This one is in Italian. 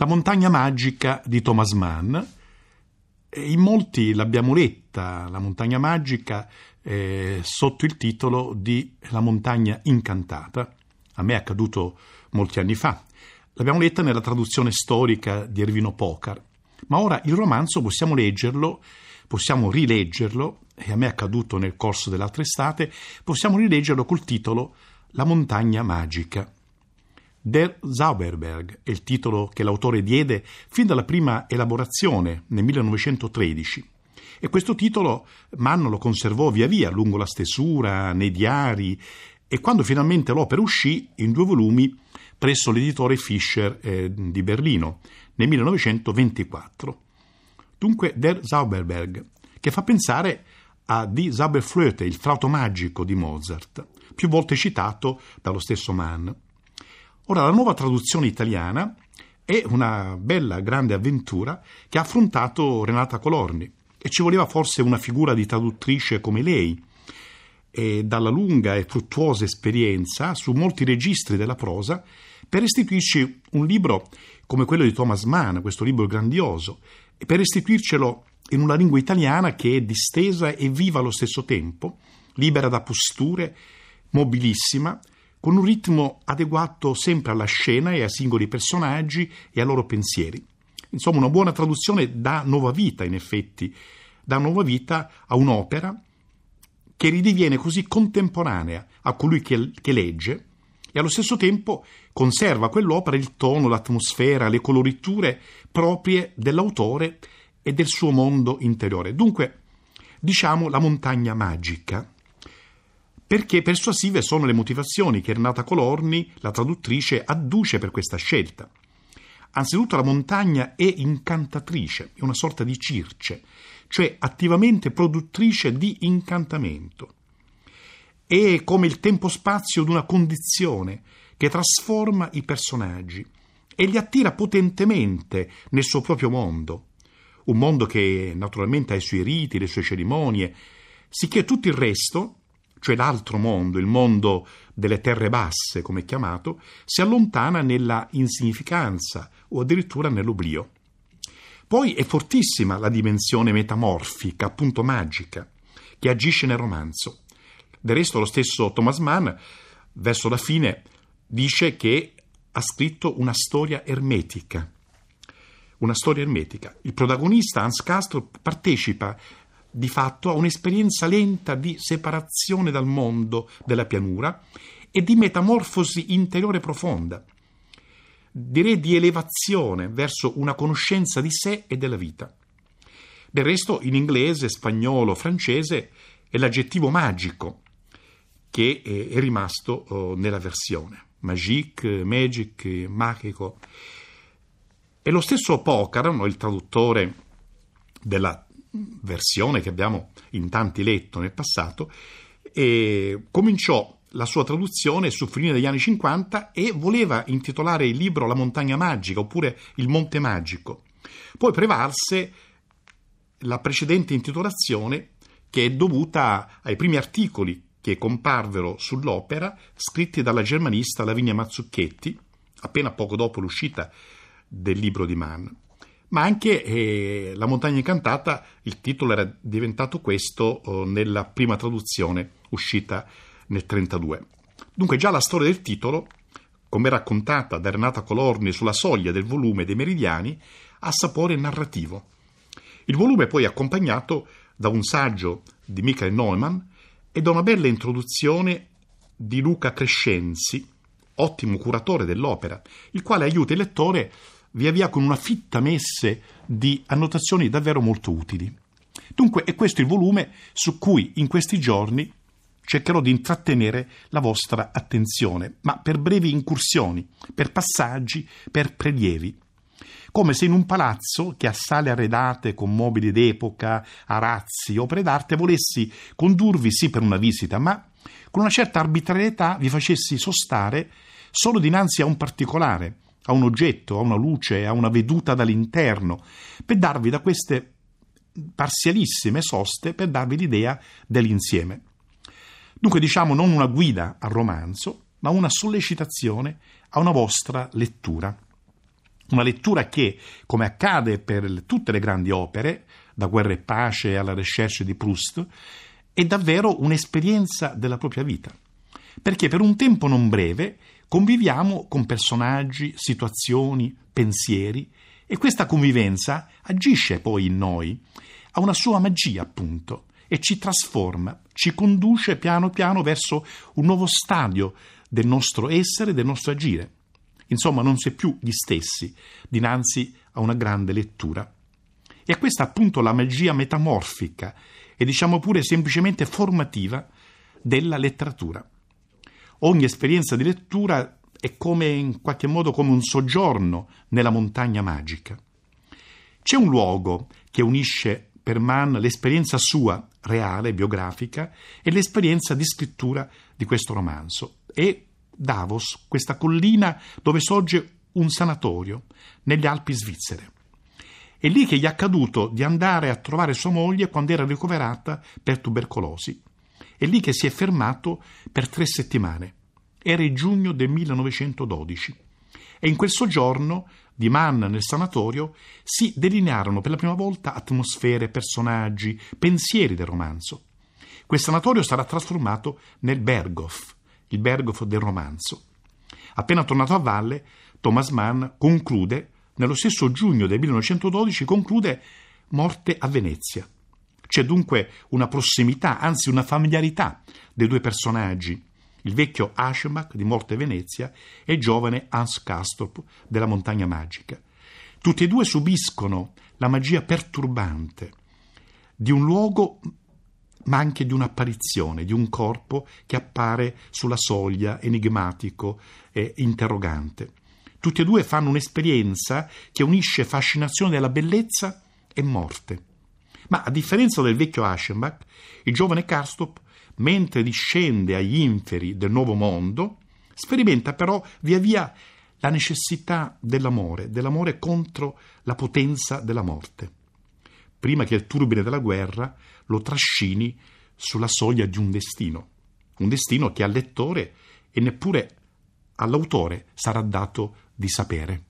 La montagna magica di Thomas Mann. In molti l'abbiamo letta, la montagna magica, eh, sotto il titolo di La montagna incantata. A me è accaduto molti anni fa. L'abbiamo letta nella traduzione storica di Ervino Pocar. Ma ora il romanzo possiamo leggerlo, possiamo rileggerlo, e a me è accaduto nel corso dell'altra estate, possiamo rileggerlo col titolo La montagna magica. Der Zauberberg è il titolo che l'autore diede fin dalla prima elaborazione nel 1913 e questo titolo Mann lo conservò via via lungo la stesura, nei diari e quando finalmente l'opera uscì in due volumi presso l'editore Fischer eh, di Berlino nel 1924. Dunque Der Zauberberg, che fa pensare a Die Zauberflöte, il flauto magico di Mozart, più volte citato dallo stesso Mann. Ora, la nuova traduzione italiana è una bella, grande avventura che ha affrontato Renata Colorni e ci voleva forse una figura di traduttrice come lei. E dalla lunga e fruttuosa esperienza su molti registri della prosa per restituirci un libro come quello di Thomas Mann, questo libro grandioso, e per restituircelo in una lingua italiana che è distesa e viva allo stesso tempo, libera da posture, mobilissima, con un ritmo adeguato sempre alla scena e ai singoli personaggi e ai loro pensieri. Insomma, una buona traduzione dà nuova vita, in effetti, dà nuova vita a un'opera che ridiviene così contemporanea a colui che, che legge e allo stesso tempo conserva quell'opera il tono, l'atmosfera, le coloriture proprie dell'autore e del suo mondo interiore. Dunque, diciamo la montagna magica perché persuasive sono le motivazioni che Renata Colorni, la traduttrice, adduce per questa scelta. Anzitutto la montagna è incantatrice, è una sorta di circe, cioè attivamente produttrice di incantamento. È come il tempo-spazio di una condizione che trasforma i personaggi e li attira potentemente nel suo proprio mondo, un mondo che naturalmente ha i suoi riti, le sue cerimonie, sicché tutto il resto, cioè l'altro mondo, il mondo delle terre basse, come è chiamato, si allontana nella insignificanza o addirittura nell'oblio. Poi è fortissima la dimensione metamorfica, appunto magica, che agisce nel romanzo. Del resto lo stesso Thomas Mann, verso la fine, dice che ha scritto una storia ermetica. Una storia ermetica. Il protagonista, Hans Castro, partecipa di fatto a un'esperienza lenta di separazione dal mondo della pianura e di metamorfosi interiore profonda, direi di elevazione verso una conoscenza di sé e della vita. Del resto, in inglese, spagnolo, francese è l'aggettivo magico che è rimasto oh, nella versione. Magique, magic, magico. E lo stesso Pocar, il traduttore della versione che abbiamo in tanti letto nel passato, e cominciò la sua traduzione su fine degli anni 50 e voleva intitolare il libro La montagna magica oppure Il monte magico. Poi prevalse la precedente intitolazione che è dovuta ai primi articoli che comparvero sull'opera scritti dalla germanista Lavinia Mazzucchetti appena poco dopo l'uscita del libro di Mann ma anche eh, La montagna incantata, il titolo era diventato questo oh, nella prima traduzione uscita nel 1932. Dunque già la storia del titolo, come raccontata da Renata Colorni sulla soglia del volume dei Meridiani, ha sapore narrativo. Il volume è poi accompagnato da un saggio di Michael Neumann e da una bella introduzione di Luca Crescenzi, ottimo curatore dell'opera, il quale aiuta il lettore via via con una fitta messe di annotazioni davvero molto utili. Dunque è questo il volume su cui in questi giorni cercherò di intrattenere la vostra attenzione, ma per brevi incursioni, per passaggi, per prelievi. Come se in un palazzo che ha sale arredate con mobili d'epoca, arazzi, opere d'arte, volessi condurvi sì per una visita, ma con una certa arbitrarietà vi facessi sostare solo dinanzi a un particolare, a un oggetto, a una luce, a una veduta dall'interno, per darvi da queste parzialissime soste, per darvi l'idea dell'insieme. Dunque diciamo non una guida al romanzo, ma una sollecitazione a una vostra lettura. Una lettura che, come accade per tutte le grandi opere, da Guerra e Pace alla Recherche di Proust, è davvero un'esperienza della propria vita. Perché per un tempo non breve conviviamo con personaggi, situazioni, pensieri e questa convivenza agisce poi in noi, ha una sua magia appunto e ci trasforma, ci conduce piano piano verso un nuovo stadio del nostro essere, del nostro agire. Insomma, non si è più gli stessi dinanzi a una grande lettura. E questa appunto la magia metamorfica e diciamo pure semplicemente formativa della letteratura. Ogni esperienza di lettura è come in qualche modo come un soggiorno nella montagna magica. C'è un luogo che unisce per Mann l'esperienza sua, reale, biografica, e l'esperienza di scrittura di questo romanzo. E Davos, questa collina dove sorge un sanatorio nelle Alpi svizzere. È lì che gli è accaduto di andare a trovare sua moglie quando era ricoverata per tubercolosi. È lì che si è fermato per tre settimane. Era il giugno del 1912. E in quel soggiorno di Mann nel sanatorio si delinearono per la prima volta atmosfere, personaggi, pensieri del romanzo. Quel sanatorio sarà trasformato nel Berghof, il Berghof del romanzo. Appena tornato a valle, Thomas Mann conclude, nello stesso giugno del 1912, conclude Morte a Venezia. C'è dunque una prossimità, anzi una familiarità dei due personaggi, il vecchio Aschenbach di Morte Venezia e il giovane Hans Castorp della Montagna Magica. Tutti e due subiscono la magia perturbante di un luogo ma anche di un'apparizione, di un corpo che appare sulla soglia, enigmatico e interrogante. Tutti e due fanno un'esperienza che unisce fascinazione della bellezza e morte. Ma a differenza del vecchio Aschenbach, il giovane Karstop, mentre discende agli inferi del nuovo mondo, sperimenta però via via la necessità dell'amore, dell'amore contro la potenza della morte prima che il turbine della guerra lo trascini sulla soglia di un destino, un destino che al lettore e neppure all'autore sarà dato di sapere.